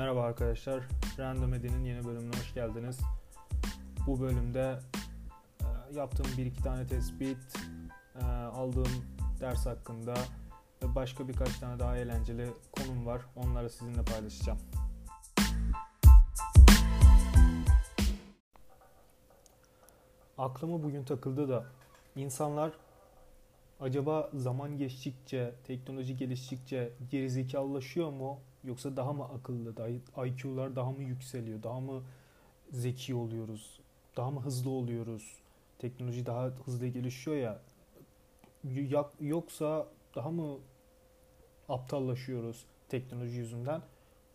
Merhaba arkadaşlar, Random Edi'nin yeni bölümüne hoş geldiniz. Bu bölümde e, yaptığım bir iki tane tespit, e, aldığım ders hakkında ve başka birkaç tane daha eğlenceli konum var. Onları sizinle paylaşacağım. Aklıma bugün takıldı da insanlar acaba zaman geçtikçe, teknoloji geliştikçe gerizekalılaşıyor mu Yoksa daha mı akıllı, IQ'lar daha mı yükseliyor, daha mı zeki oluyoruz, daha mı hızlı oluyoruz? Teknoloji daha hızlı gelişiyor ya. Yoksa daha mı aptallaşıyoruz teknoloji yüzünden?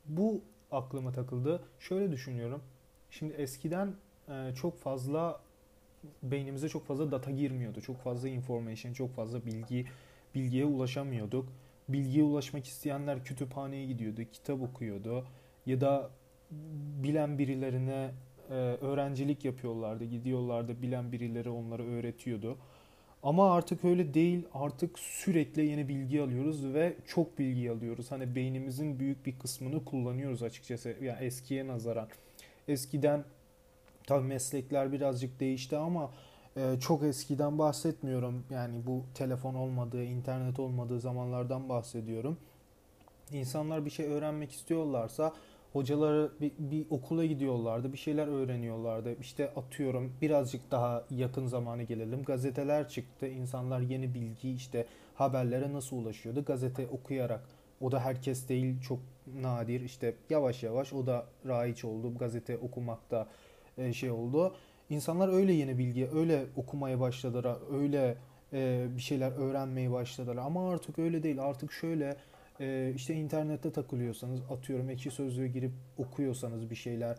Bu aklıma takıldı. Şöyle düşünüyorum. Şimdi eskiden e, çok fazla beynimize çok fazla data girmiyordu. Çok fazla information, çok fazla bilgi bilgiye ulaşamıyorduk bilgiye ulaşmak isteyenler kütüphaneye gidiyordu, kitap okuyordu ya da bilen birilerine e, öğrencilik yapıyorlardı, gidiyorlardı, bilen birileri onları öğretiyordu. Ama artık öyle değil. Artık sürekli yeni bilgi alıyoruz ve çok bilgi alıyoruz. Hani beynimizin büyük bir kısmını kullanıyoruz açıkçası. Yani eskiye nazaran. Eskiden tabii meslekler birazcık değişti ama ee, çok eskiden bahsetmiyorum. Yani bu telefon olmadığı, internet olmadığı zamanlardan bahsediyorum. İnsanlar bir şey öğrenmek istiyorlarsa hocaları bir, bir okula gidiyorlardı, bir şeyler öğreniyorlardı. İşte atıyorum birazcık daha yakın zamanı gelelim. Gazeteler çıktı. İnsanlar yeni bilgi işte haberlere nasıl ulaşıyordu? Gazete okuyarak. O da herkes değil çok nadir. İşte yavaş yavaş o da raiç oldu. Gazete okumakta e, şey oldu. İnsanlar öyle yeni bilgi, öyle okumaya başladılar, öyle e, bir şeyler öğrenmeye başladılar. Ama artık öyle değil. Artık şöyle e, işte internette takılıyorsanız, atıyorum ekşi sözlüğe girip okuyorsanız bir şeyler,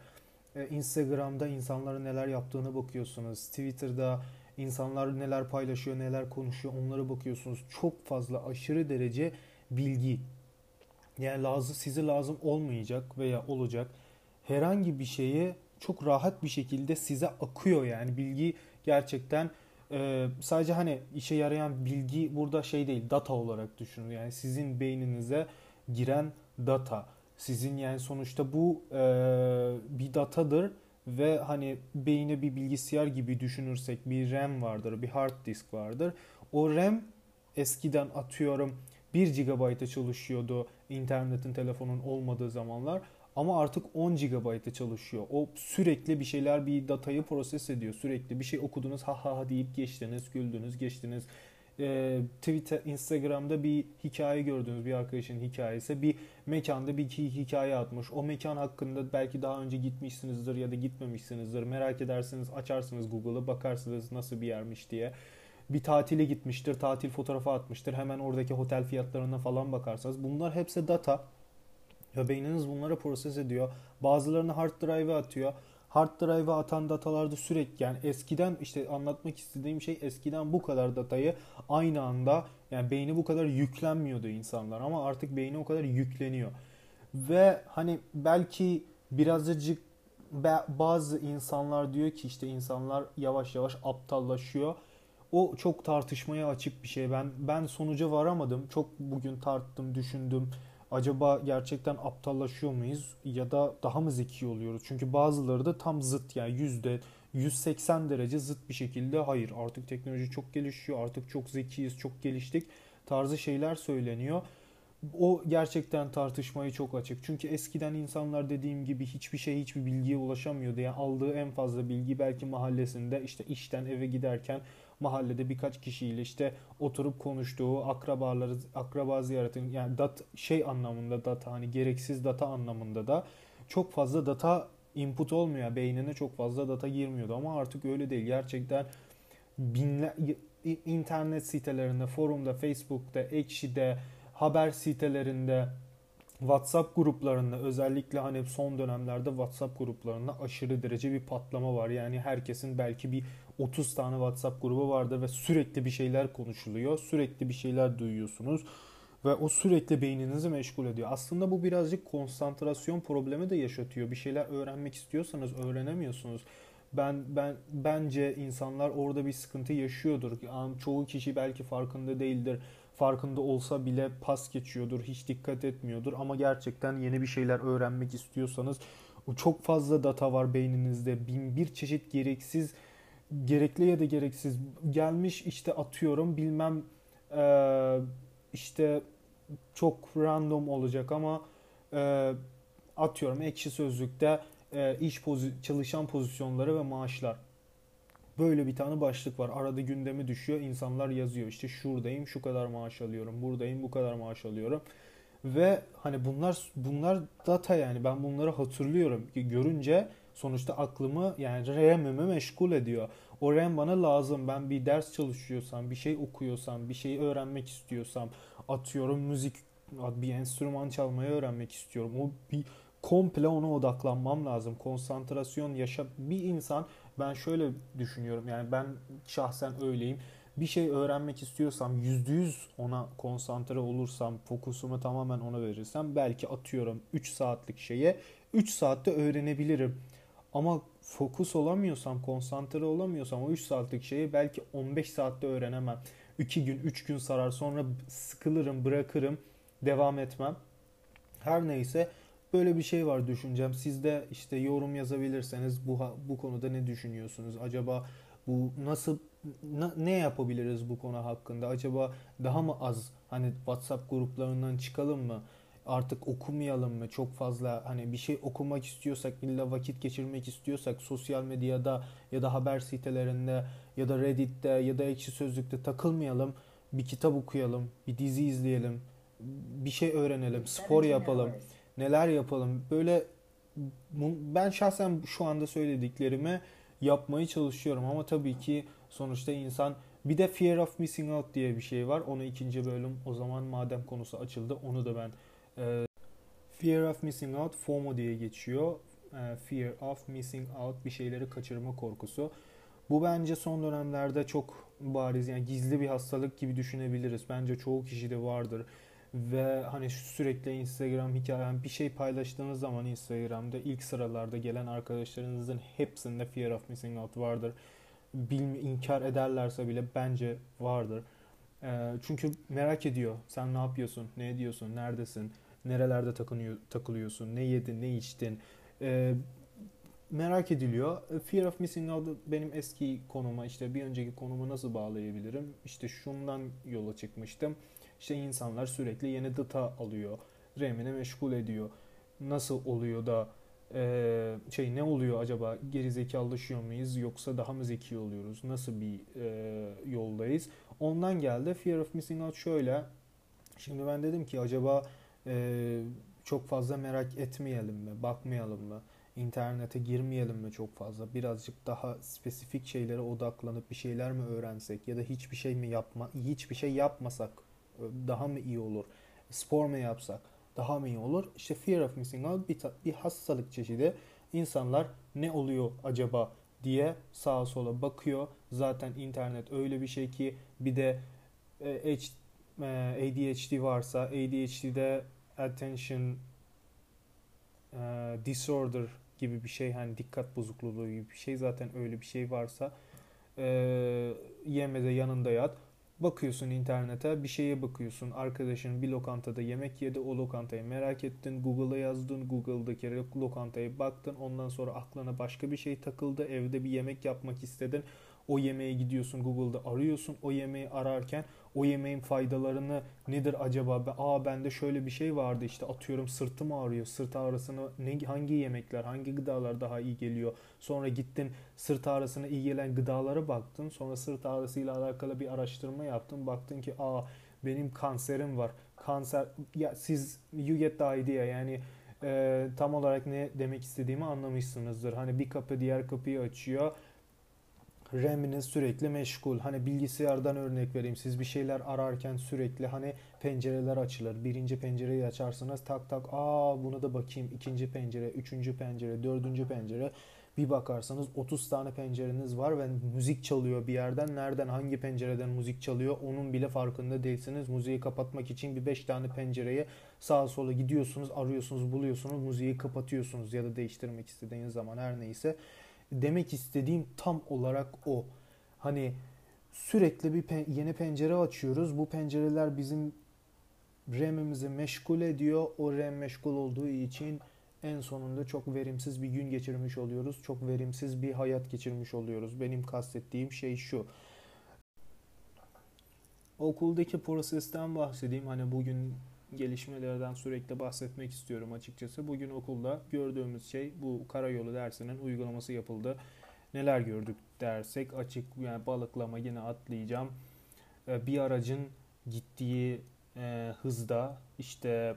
e, Instagram'da insanların neler yaptığını bakıyorsunuz, Twitter'da insanlar neler paylaşıyor, neler konuşuyor onları bakıyorsunuz. Çok fazla aşırı derece bilgi. Yani lazım size lazım olmayacak veya olacak herhangi bir şeyi çok rahat bir şekilde size akıyor yani. Bilgi gerçekten e, sadece hani işe yarayan bilgi burada şey değil data olarak düşünün. Yani sizin beyninize giren data. Sizin yani sonuçta bu e, bir datadır ve hani beyni bir bilgisayar gibi düşünürsek bir RAM vardır bir hard disk vardır. O RAM eskiden atıyorum 1 GB'a çalışıyordu internetin telefonun olmadığı zamanlar ama artık 10 GB'e çalışıyor. O sürekli bir şeyler bir datayı proses ediyor. Sürekli bir şey okudunuz ha ha ha deyip geçtiniz, güldünüz, geçtiniz. Ee, Twitter, Instagram'da bir hikaye gördünüz bir arkadaşın hikayesi. Bir mekanda bir hikaye atmış. O mekan hakkında belki daha önce gitmişsinizdir ya da gitmemişsinizdir. Merak edersiniz açarsınız Google'ı bakarsınız nasıl bir yermiş diye bir tatile gitmiştir, tatil fotoğrafı atmıştır. Hemen oradaki otel fiyatlarına falan bakarsanız bunlar hepsi data. Ve beyniniz bunları proses ediyor. Bazılarını hard drive'e atıyor. Hard drive'e atan datalarda sürekli yani eskiden işte anlatmak istediğim şey eskiden bu kadar datayı aynı anda yani beyni bu kadar yüklenmiyordu insanlar ama artık beyni o kadar yükleniyor. Ve hani belki birazcık bazı insanlar diyor ki işte insanlar yavaş yavaş aptallaşıyor. O çok tartışmaya açık bir şey. Ben ben sonuca varamadım. Çok bugün tarttım, düşündüm acaba gerçekten aptallaşıyor muyuz ya da daha mı zeki oluyoruz? Çünkü bazıları da tam zıt yani yüzde 180 derece zıt bir şekilde hayır artık teknoloji çok gelişiyor artık çok zekiyiz çok geliştik tarzı şeyler söyleniyor. O gerçekten tartışmayı çok açık. Çünkü eskiden insanlar dediğim gibi hiçbir şey, hiçbir bilgiye ulaşamıyordu. Yani aldığı en fazla bilgi belki mahallesinde işte işten eve giderken mahallede birkaç kişiyle işte oturup konuştuğu akrabaları akraba ziyaretin yani dat şey anlamında data hani gereksiz data anlamında da çok fazla data input olmuyor. Beynine çok fazla data girmiyordu ama artık öyle değil. Gerçekten binler internet sitelerinde, forumda, Facebook'ta, Ekşi'de, haber sitelerinde, WhatsApp gruplarında özellikle hani son dönemlerde WhatsApp gruplarında aşırı derece bir patlama var. Yani herkesin belki bir 30 tane WhatsApp grubu vardır ve sürekli bir şeyler konuşuluyor. Sürekli bir şeyler duyuyorsunuz ve o sürekli beyninizi meşgul ediyor. Aslında bu birazcık konsantrasyon problemi de yaşatıyor. Bir şeyler öğrenmek istiyorsanız öğrenemiyorsunuz. Ben ben bence insanlar orada bir sıkıntı yaşıyordur. Çoğu kişi belki farkında değildir. Farkında olsa bile pas geçiyordur, hiç dikkat etmiyordur ama gerçekten yeni bir şeyler öğrenmek istiyorsanız çok fazla data var beyninizde. Bin bir çeşit gereksiz gerekli ya da gereksiz gelmiş işte atıyorum bilmem işte çok random olacak ama atıyorum ekşi sözlükte iş pozi çalışan pozisyonları ve maaşlar. Böyle bir tane başlık var. Arada gündemi düşüyor. insanlar yazıyor. İşte şuradayım, şu kadar maaş alıyorum. Buradayım, bu kadar maaş alıyorum. Ve hani bunlar bunlar data yani ben bunları hatırlıyorum. Görünce sonuçta aklımı yani RAM'imi meşgul ediyor. O RAM bana lazım. Ben bir ders çalışıyorsam, bir şey okuyorsam, bir şeyi öğrenmek istiyorsam, atıyorum müzik, bir enstrüman çalmayı öğrenmek istiyorum. O bir komple ona odaklanmam lazım. Konsantrasyon yaşa bir insan ben şöyle düşünüyorum. Yani ben şahsen öyleyim. Bir şey öğrenmek istiyorsam %100 ona konsantre olursam, fokusumu tamamen ona verirsem belki atıyorum 3 saatlik şeye 3 saatte öğrenebilirim. Ama fokus olamıyorsam, konsantre olamıyorsam o 3 saatlik şeyi belki 15 saatte öğrenemem. 2 gün, 3 gün sarar sonra sıkılırım, bırakırım, devam etmem. Her neyse böyle bir şey var düşüncem. Siz de işte yorum yazabilirseniz bu bu konuda ne düşünüyorsunuz? Acaba bu nasıl ne yapabiliriz bu konu hakkında? Acaba daha mı az hani WhatsApp gruplarından çıkalım mı? artık okumayalım mı? Çok fazla hani bir şey okumak istiyorsak, illa vakit geçirmek istiyorsak sosyal medyada ya da haber sitelerinde ya da Reddit'te ya da ekşi sözlükte takılmayalım. Bir kitap okuyalım, bir dizi izleyelim, bir şey öğrenelim, spor yapalım, neler yapalım. Böyle ben şahsen şu anda söylediklerimi yapmaya çalışıyorum ama tabii ki sonuçta insan bir de fear of missing out diye bir şey var. Onu ikinci bölüm o zaman madem konusu açıldı onu da ben e, fear of missing out FOMO diye geçiyor. E, fear of missing out bir şeyleri kaçırma korkusu. Bu bence son dönemlerde çok bariz yani gizli bir hastalık gibi düşünebiliriz. Bence çoğu kişide vardır. Ve hani sürekli Instagram hikayen bir şey paylaştığınız zaman Instagram'da ilk sıralarda gelen arkadaşlarınızın hepsinde fear of missing out vardır. Bilmi, inkar ederlerse bile bence vardır. E, çünkü merak ediyor. Sen ne yapıyorsun? Ne ediyorsun? Neredesin? Nerelerde takınıyor, takılıyorsun? Ne yedin? Ne içtin? E, merak ediliyor. Fear of Missing Out benim eski konuma işte bir önceki konuma nasıl bağlayabilirim? İşte şundan yola çıkmıştım. İşte insanlar sürekli yeni data alıyor. RAM'ini meşgul ediyor. Nasıl oluyor da e, şey ne oluyor acaba geri zekalaşıyor muyuz yoksa daha mı zeki oluyoruz? Nasıl bir e, yoldayız? Ondan geldi. Fear of Missing Out şöyle. Şimdi ben dedim ki acaba e, çok fazla merak etmeyelim mi? Bakmayalım mı? İnternete girmeyelim mi çok fazla? Birazcık daha spesifik şeylere odaklanıp bir şeyler mi öğrensek ya da hiçbir şey mi yapma hiçbir şey yapmasak daha mı iyi olur? Spor mu yapsak daha mı iyi olur? İşte fear of missing out bir, bir hastalık çeşidi. İnsanlar ne oluyor acaba diye sağa sola bakıyor. Zaten internet öyle bir şey ki bir de e, ADHD varsa ADHD'de attention e, disorder gibi bir şey hani dikkat bozukluğu gibi bir şey zaten öyle bir şey varsa e, yemede yanında yat bakıyorsun internete bir şeye bakıyorsun. Arkadaşın bir lokantada yemek yedi o lokantayı merak ettin. Google'a yazdın Google'daki lokantaya baktın. Ondan sonra aklına başka bir şey takıldı. Evde bir yemek yapmak istedin. O yemeğe gidiyorsun Google'da arıyorsun. O yemeği ararken o yemeğin faydalarını nedir acaba? Aa bende şöyle bir şey vardı işte atıyorum sırtım ağrıyor. Sırt ağrısını hangi yemekler, hangi gıdalar daha iyi geliyor? Sonra gittin sırt ağrısına iyi gelen gıdalara baktın. Sonra sırt ağrısıyla alakalı bir araştırma yaptın. Baktın ki aa benim kanserim var. Kanser ya siz you get the idea yani e, tam olarak ne demek istediğimi anlamışsınızdır. Hani bir kapı diğer kapıyı açıyor RAM'iniz sürekli meşgul. Hani bilgisayardan örnek vereyim. Siz bir şeyler ararken sürekli hani pencereler açılır. Birinci pencereyi açarsınız tak tak aa buna da bakayım. İkinci pencere, üçüncü pencere, dördüncü pencere. Bir bakarsanız 30 tane pencereniz var ve müzik çalıyor bir yerden. Nereden hangi pencereden müzik çalıyor onun bile farkında değilsiniz. Müziği kapatmak için bir 5 tane pencereye sağa sola gidiyorsunuz, arıyorsunuz, buluyorsunuz, müziği kapatıyorsunuz ya da değiştirmek istediğiniz zaman her neyse. Demek istediğim tam olarak o. Hani sürekli bir pen- yeni pencere açıyoruz. Bu pencereler bizim RAM'imizi meşgul ediyor. O RAM meşgul olduğu için en sonunda çok verimsiz bir gün geçirmiş oluyoruz. Çok verimsiz bir hayat geçirmiş oluyoruz. Benim kastettiğim şey şu. Okuldaki prosesten bahsedeyim. Hani bugün gelişmelerden sürekli bahsetmek istiyorum açıkçası. Bugün okulda gördüğümüz şey bu karayolu dersinin uygulaması yapıldı. Neler gördük dersek açık yani balıklama yine atlayacağım. Ee, bir aracın gittiği e, hızda işte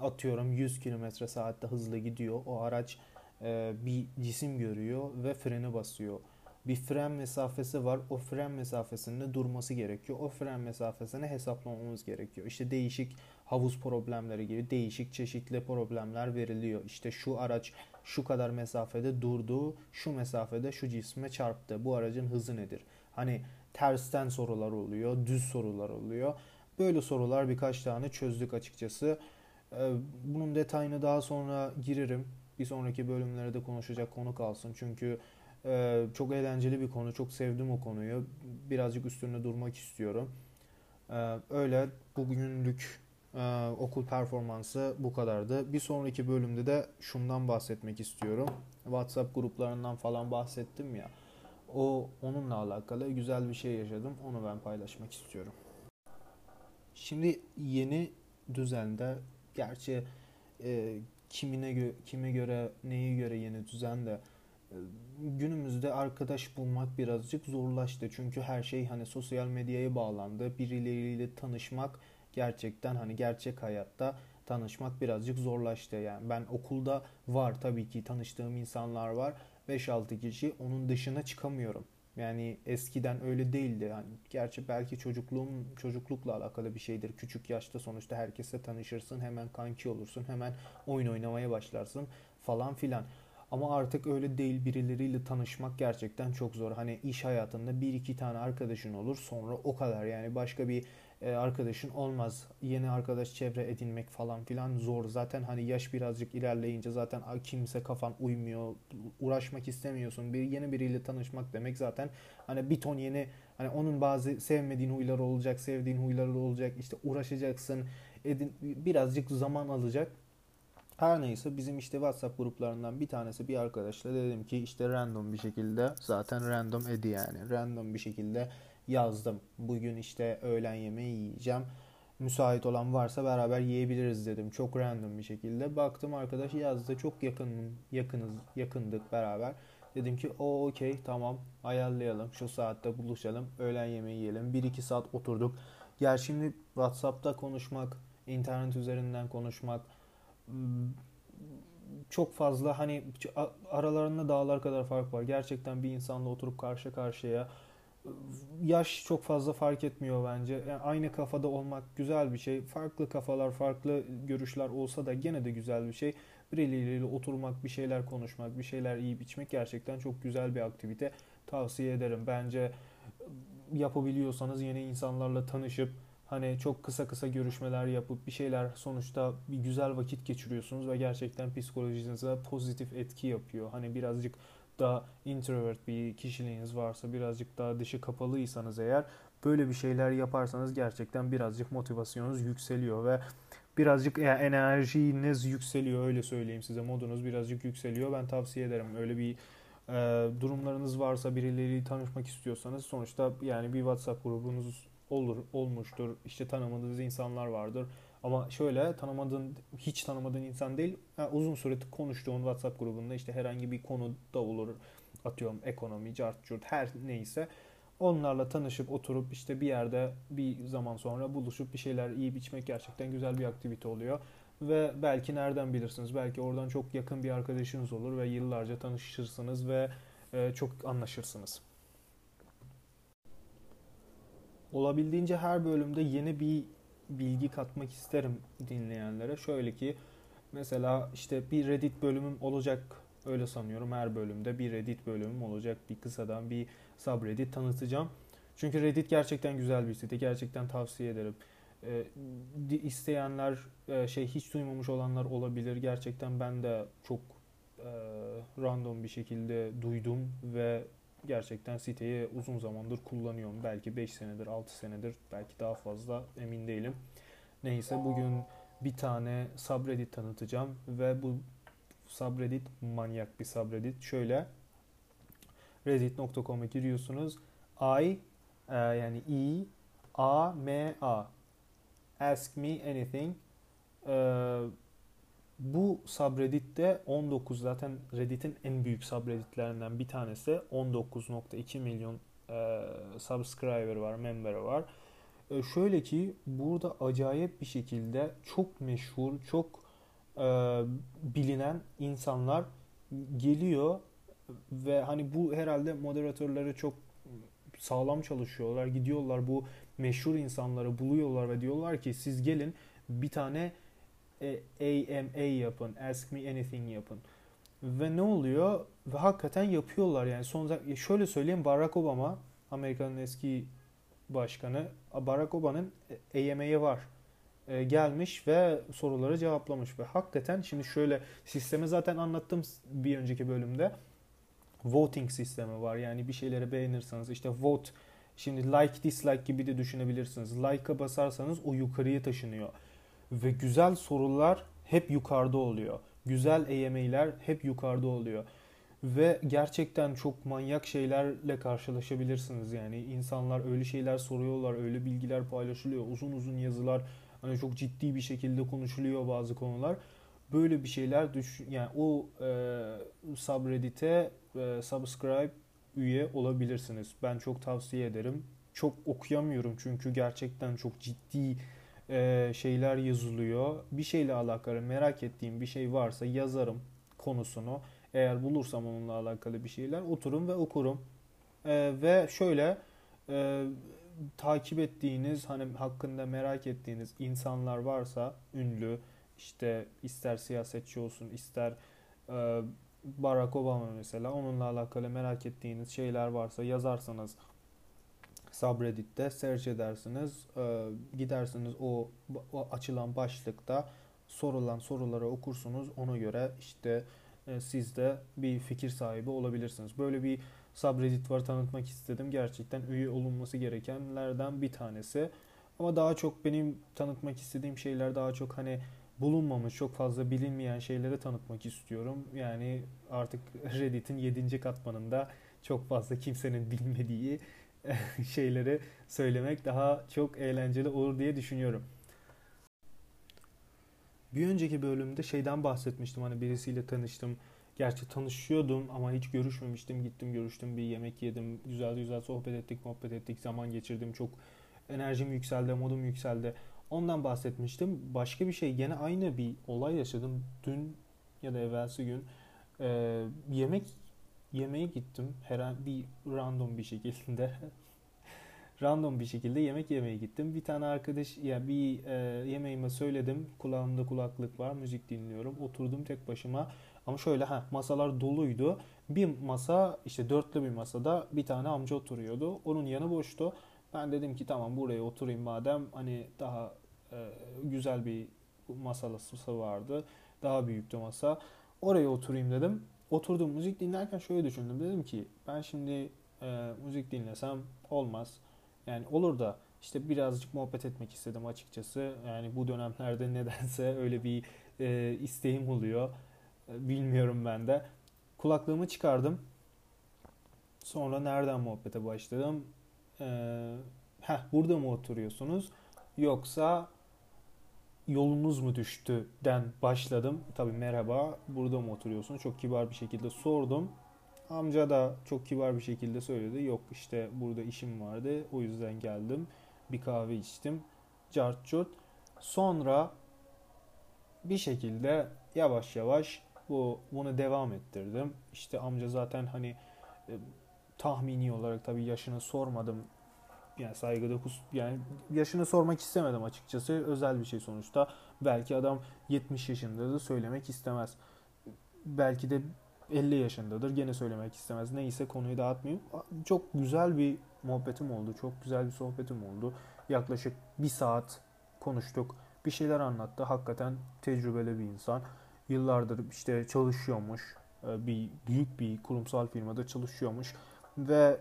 atıyorum 100 km saatte hızlı gidiyor. O araç e, bir cisim görüyor ve freni basıyor. Bir fren mesafesi var. O fren mesafesinde durması gerekiyor. O fren mesafesini hesaplamamız gerekiyor. İşte değişik havuz problemleri gibi değişik çeşitli problemler veriliyor. İşte şu araç şu kadar mesafede durdu, şu mesafede şu cisme çarptı. Bu aracın hızı nedir? Hani tersten sorular oluyor, düz sorular oluyor. Böyle sorular birkaç tane çözdük açıkçası. Ee, bunun detayını daha sonra girerim. Bir sonraki bölümlerde konuşacak konu kalsın. Çünkü e, çok eğlenceli bir konu. Çok sevdim o konuyu. Birazcık üstünde durmak istiyorum. Ee, öyle bugünlük e, okul performansı bu kadardı. Bir sonraki bölümde de şundan bahsetmek istiyorum. WhatsApp gruplarından falan bahsettim ya. O onunla alakalı güzel bir şey yaşadım. Onu ben paylaşmak istiyorum. Şimdi yeni düzende gerçi e, kimine gö kime göre neye göre yeni düzen de günümüzde arkadaş bulmak birazcık zorlaştı. Çünkü her şey hani sosyal medyaya bağlandı. Birileriyle tanışmak gerçekten hani gerçek hayatta tanışmak birazcık zorlaştı. Yani ben okulda var tabii ki tanıştığım insanlar var. 5-6 kişi onun dışına çıkamıyorum. Yani eskiden öyle değildi. Yani gerçi belki çocukluğum çocuklukla alakalı bir şeydir. Küçük yaşta sonuçta herkese tanışırsın, hemen kanki olursun, hemen oyun oynamaya başlarsın falan filan. Ama artık öyle değil birileriyle tanışmak gerçekten çok zor. Hani iş hayatında bir iki tane arkadaşın olur sonra o kadar yani başka bir e, arkadaşın olmaz. Yeni arkadaş çevre edinmek falan filan zor. Zaten hani yaş birazcık ilerleyince zaten kimse kafan uymuyor. Uğraşmak istemiyorsun. Bir yeni biriyle tanışmak demek zaten hani bir ton yeni hani onun bazı sevmediğin huyları olacak, sevdiğin huyları olacak. İşte uğraşacaksın. Edin, birazcık zaman alacak. Her neyse bizim işte WhatsApp gruplarından bir tanesi bir arkadaşla dedim ki işte random bir şekilde zaten random edi yani random bir şekilde yazdım. Bugün işte öğlen yemeği yiyeceğim. Müsait olan varsa beraber yiyebiliriz dedim. Çok random bir şekilde. Baktım arkadaş yazdı. Çok yakın yakınız yakındık beraber. Dedim ki o okey tamam ayarlayalım. Şu saatte buluşalım. Öğlen yemeği yiyelim. 1-2 saat oturduk. Gel şimdi WhatsApp'ta konuşmak, internet üzerinden konuşmak çok fazla hani aralarında dağlar kadar fark var. Gerçekten bir insanla oturup karşı karşıya yaş çok fazla fark etmiyor bence. Yani aynı kafada olmak güzel bir şey. Farklı kafalar, farklı görüşler olsa da gene de güzel bir şey. Birileriyle oturmak, bir şeyler konuşmak, bir şeyler yiyip içmek gerçekten çok güzel bir aktivite. Tavsiye ederim. Bence yapabiliyorsanız yeni insanlarla tanışıp hani çok kısa kısa görüşmeler yapıp bir şeyler sonuçta bir güzel vakit geçiriyorsunuz ve gerçekten psikolojinize pozitif etki yapıyor. Hani birazcık daha introvert bir kişiliğiniz varsa, birazcık daha dışı kapalıysanız eğer böyle bir şeyler yaparsanız gerçekten birazcık motivasyonunuz yükseliyor ve birazcık enerjiniz yükseliyor öyle söyleyeyim size modunuz birazcık yükseliyor. Ben tavsiye ederim öyle bir durumlarınız varsa birileriyle tanışmak istiyorsanız sonuçta yani bir WhatsApp grubunuz olur olmuştur. İşte tanımadığınız insanlar vardır. Ama şöyle tanımadığın, hiç tanımadığın insan değil, yani uzun süre konuştuğun WhatsApp grubunda işte herhangi bir konu da olur. Atıyorum ekonomi, cart, curt, her neyse. Onlarla tanışıp oturup işte bir yerde bir zaman sonra buluşup bir şeyler yiyip içmek gerçekten güzel bir aktivite oluyor. Ve belki nereden bilirsiniz? Belki oradan çok yakın bir arkadaşınız olur ve yıllarca tanışırsınız ve e, çok anlaşırsınız. Olabildiğince her bölümde yeni bir bilgi katmak isterim dinleyenlere. Şöyle ki mesela işte bir Reddit bölümüm olacak öyle sanıyorum her bölümde bir Reddit bölümüm olacak. Bir kısadan bir subreddit tanıtacağım. Çünkü Reddit gerçekten güzel bir site. Gerçekten tavsiye ederim. Ee, isteyenler e, şey hiç duymamış olanlar olabilir. Gerçekten ben de çok random bir şekilde duydum ve gerçekten siteyi uzun zamandır kullanıyorum. Belki 5 senedir, 6 senedir, belki daha fazla emin değilim. Neyse bugün bir tane subreddit tanıtacağım ve bu subreddit manyak bir subreddit. Şöyle reddit.com'a giriyorsunuz. I e, yani I A M A Ask me anything. E, bu subreddit'te 19 zaten Reddit'in en büyük subredditlerinden bir tanesi. 19.2 milyon e, subscriber var, member var. E, şöyle ki burada acayip bir şekilde çok meşhur, çok e, bilinen insanlar geliyor ve hani bu herhalde moderatörleri çok sağlam çalışıyorlar. Gidiyorlar bu meşhur insanları buluyorlar ve diyorlar ki siz gelin bir tane AMA yapın, Ask Me Anything yapın. Ve ne oluyor? Ve hakikaten yapıyorlar yani. Son şöyle söyleyeyim Barack Obama Amerika'nın eski başkanı Barack Obama'nın AMA'ye var. E, gelmiş ve soruları cevaplamış ve hakikaten şimdi şöyle sistemi zaten anlattım bir önceki bölümde. Voting sistemi var. Yani bir şeyleri beğenirseniz işte vote şimdi like dislike gibi de düşünebilirsiniz. Like'a basarsanız o yukarıya taşınıyor. Ve güzel sorular hep yukarıda oluyor. Güzel AMA'ler hep yukarıda oluyor. Ve gerçekten çok manyak şeylerle karşılaşabilirsiniz. Yani insanlar öyle şeyler soruyorlar, öyle bilgiler paylaşılıyor. Uzun uzun yazılar, hani çok ciddi bir şekilde konuşuluyor bazı konular. Böyle bir şeyler düş yani o e, subreddit'e e, subscribe üye olabilirsiniz. Ben çok tavsiye ederim. Çok okuyamıyorum çünkü gerçekten çok ciddi e, şeyler yazılıyor. Bir şeyle alakalı merak ettiğim bir şey varsa yazarım konusunu. Eğer bulursam onunla alakalı bir şeyler oturum ve okurum. E, ve şöyle e, takip ettiğiniz hani hakkında merak ettiğiniz insanlar varsa ünlü işte ister siyasetçi olsun ister e, Barack Obama mesela onunla alakalı merak ettiğiniz şeyler varsa yazarsanız subreddit'te search edersiniz. E, gidersiniz o, o açılan başlıkta sorulan soruları okursunuz. Ona göre işte e, siz de bir fikir sahibi olabilirsiniz. Böyle bir subreddit var tanıtmak istedim. Gerçekten üye olunması gerekenlerden bir tanesi. Ama daha çok benim tanıtmak istediğim şeyler daha çok hani bulunmamış, çok fazla bilinmeyen şeyleri tanıtmak istiyorum. Yani artık Reddit'in 7. katmanında çok fazla kimsenin bilmediği şeyleri söylemek daha çok eğlenceli olur diye düşünüyorum. Bir önceki bölümde şeyden bahsetmiştim hani birisiyle tanıştım. Gerçi tanışıyordum ama hiç görüşmemiştim. Gittim görüştüm bir yemek yedim. Güzel güzel sohbet ettik, muhabbet ettik, zaman geçirdim. Çok enerjim yükseldi, modum yükseldi. Ondan bahsetmiştim. Başka bir şey gene aynı bir olay yaşadım. Dün ya da evvelsi gün e, yemek yemeğe gittim. Herhangi random bir şekilde random bir şekilde yemek yemeye gittim. Bir tane arkadaş ya yani bir e, yemeğime söyledim. Kulağımda kulaklık var, müzik dinliyorum. Oturdum tek başıma. Ama şöyle ha masalar doluydu. Bir masa işte dörtlü bir masada bir tane amca oturuyordu. Onun yanı boştu. Ben dedim ki tamam buraya oturayım madem hani daha e, güzel bir masalısı vardı. Daha büyüktü masa. Oraya oturayım dedim. Oturdum müzik dinlerken şöyle düşündüm. Dedim ki ben şimdi e, müzik dinlesem olmaz. Yani olur da işte birazcık muhabbet etmek istedim açıkçası. Yani bu dönemlerde nedense öyle bir e, isteğim oluyor. E, bilmiyorum ben de. Kulaklığımı çıkardım. Sonra nereden muhabbete başladım? Ee, heh, burada mı oturuyorsunuz? Yoksa yolunuz mu düştü den başladım. Tabii merhaba burada mı oturuyorsun? Çok kibar bir şekilde sordum. Amca da çok kibar bir şekilde söyledi. Yok işte burada işim vardı. O yüzden geldim. Bir kahve içtim. Cart curt. Sonra bir şekilde yavaş yavaş bu bunu devam ettirdim. İşte amca zaten hani e, tahmini olarak tabii yaşını sormadım yani saygıda kus yani yaşını sormak istemedim açıkçası. Özel bir şey sonuçta. Belki adam 70 yaşında da söylemek istemez. Belki de 50 yaşındadır. Gene söylemek istemez. Neyse konuyu dağıtmayayım. Çok güzel bir muhabbetim oldu. Çok güzel bir sohbetim oldu. Yaklaşık bir saat konuştuk. Bir şeyler anlattı. Hakikaten tecrübeli bir insan. Yıllardır işte çalışıyormuş. e, bir büyük bir kurumsal firmada çalışıyormuş ve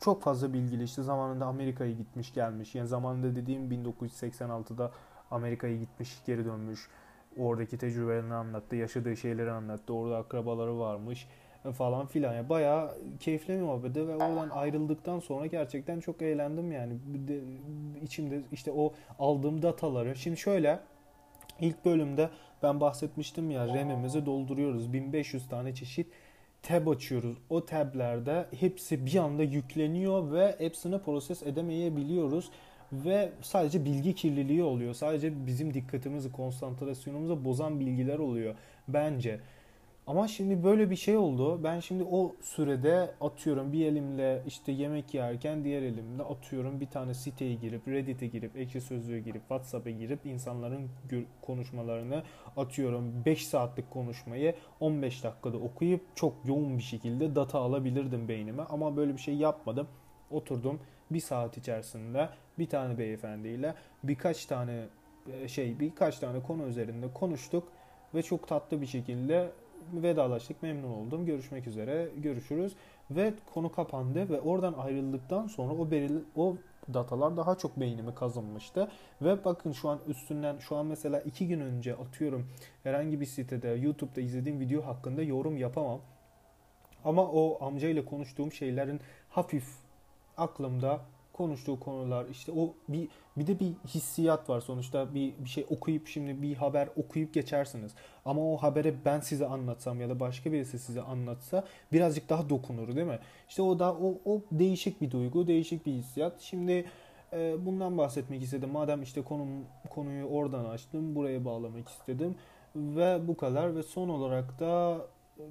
çok fazla bilgili işte zamanında Amerika'ya gitmiş gelmiş. Yani zamanında dediğim 1986'da Amerika'ya gitmiş geri dönmüş. Oradaki tecrübelerini anlattı, yaşadığı şeyleri anlattı. Orada akrabaları varmış falan filan. Yani bayağı keyifli bir muhabbeti ve oradan ayrıldıktan sonra gerçekten çok eğlendim yani. De, içimde işte o aldığım dataları. Şimdi şöyle ilk bölümde ben bahsetmiştim ya RAM'imizi dolduruyoruz. 1500 tane çeşit tab açıyoruz. O tablerde hepsi bir anda yükleniyor ve hepsini proses edemeyebiliyoruz ve sadece bilgi kirliliği oluyor. Sadece bizim dikkatimizi, konsantrasyonumuzu bozan bilgiler oluyor bence. Ama şimdi böyle bir şey oldu. Ben şimdi o sürede atıyorum bir elimle işte yemek yerken diğer elimle atıyorum bir tane siteye girip Reddit'e girip Ekşi Sözlüğe girip WhatsApp'a girip insanların konuşmalarını atıyorum 5 saatlik konuşmayı 15 dakikada okuyup çok yoğun bir şekilde data alabilirdim beynime ama böyle bir şey yapmadım. Oturdum bir saat içerisinde bir tane beyefendiyle birkaç tane e, şey birkaç tane konu üzerinde konuştuk ve çok tatlı bir şekilde vedalaştık. Memnun oldum. Görüşmek üzere. Görüşürüz. Ve konu kapandı ve oradan ayrıldıktan sonra o beril, o datalar daha çok beynime kazınmıştı. Ve bakın şu an üstünden şu an mesela iki gün önce atıyorum herhangi bir sitede YouTube'da izlediğim video hakkında yorum yapamam. Ama o amcayla konuştuğum şeylerin hafif aklımda konuştuğu konular işte o bir bir de bir hissiyat var sonuçta bir bir şey okuyup şimdi bir haber okuyup geçersiniz. Ama o habere ben size anlatsam ya da başka birisi size anlatsa birazcık daha dokunur değil mi? İşte o da o, o değişik bir duygu, değişik bir hissiyat. Şimdi e, bundan bahsetmek istedim. Madem işte konum konuyu oradan açtım, buraya bağlamak istedim ve bu kadar ve son olarak da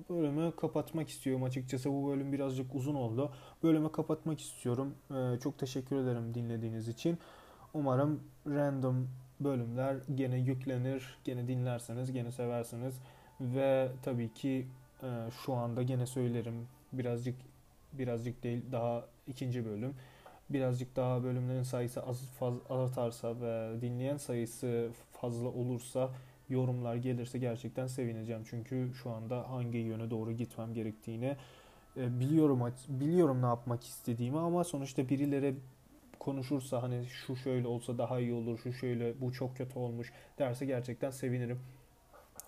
bölümü kapatmak istiyorum açıkçası. Bu bölüm birazcık uzun oldu. Bölümü kapatmak istiyorum. Ee, çok teşekkür ederim dinlediğiniz için. Umarım random bölümler gene yüklenir, gene dinlerseniz, gene seversiniz. Ve tabii ki e, şu anda gene söylerim birazcık birazcık değil daha ikinci bölüm. Birazcık daha bölümlerin sayısı az fazla artarsa ve dinleyen sayısı fazla olursa yorumlar gelirse gerçekten sevineceğim. Çünkü şu anda hangi yöne doğru gitmem gerektiğini e, biliyorum biliyorum ne yapmak istediğimi ama sonuçta birileri konuşursa hani şu şöyle olsa daha iyi olur, şu şöyle bu çok kötü olmuş derse gerçekten sevinirim.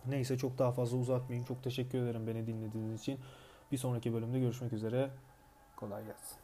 Neyse çok daha fazla uzatmayayım. Çok teşekkür ederim beni dinlediğiniz için. Bir sonraki bölümde görüşmek üzere. Kolay gelsin.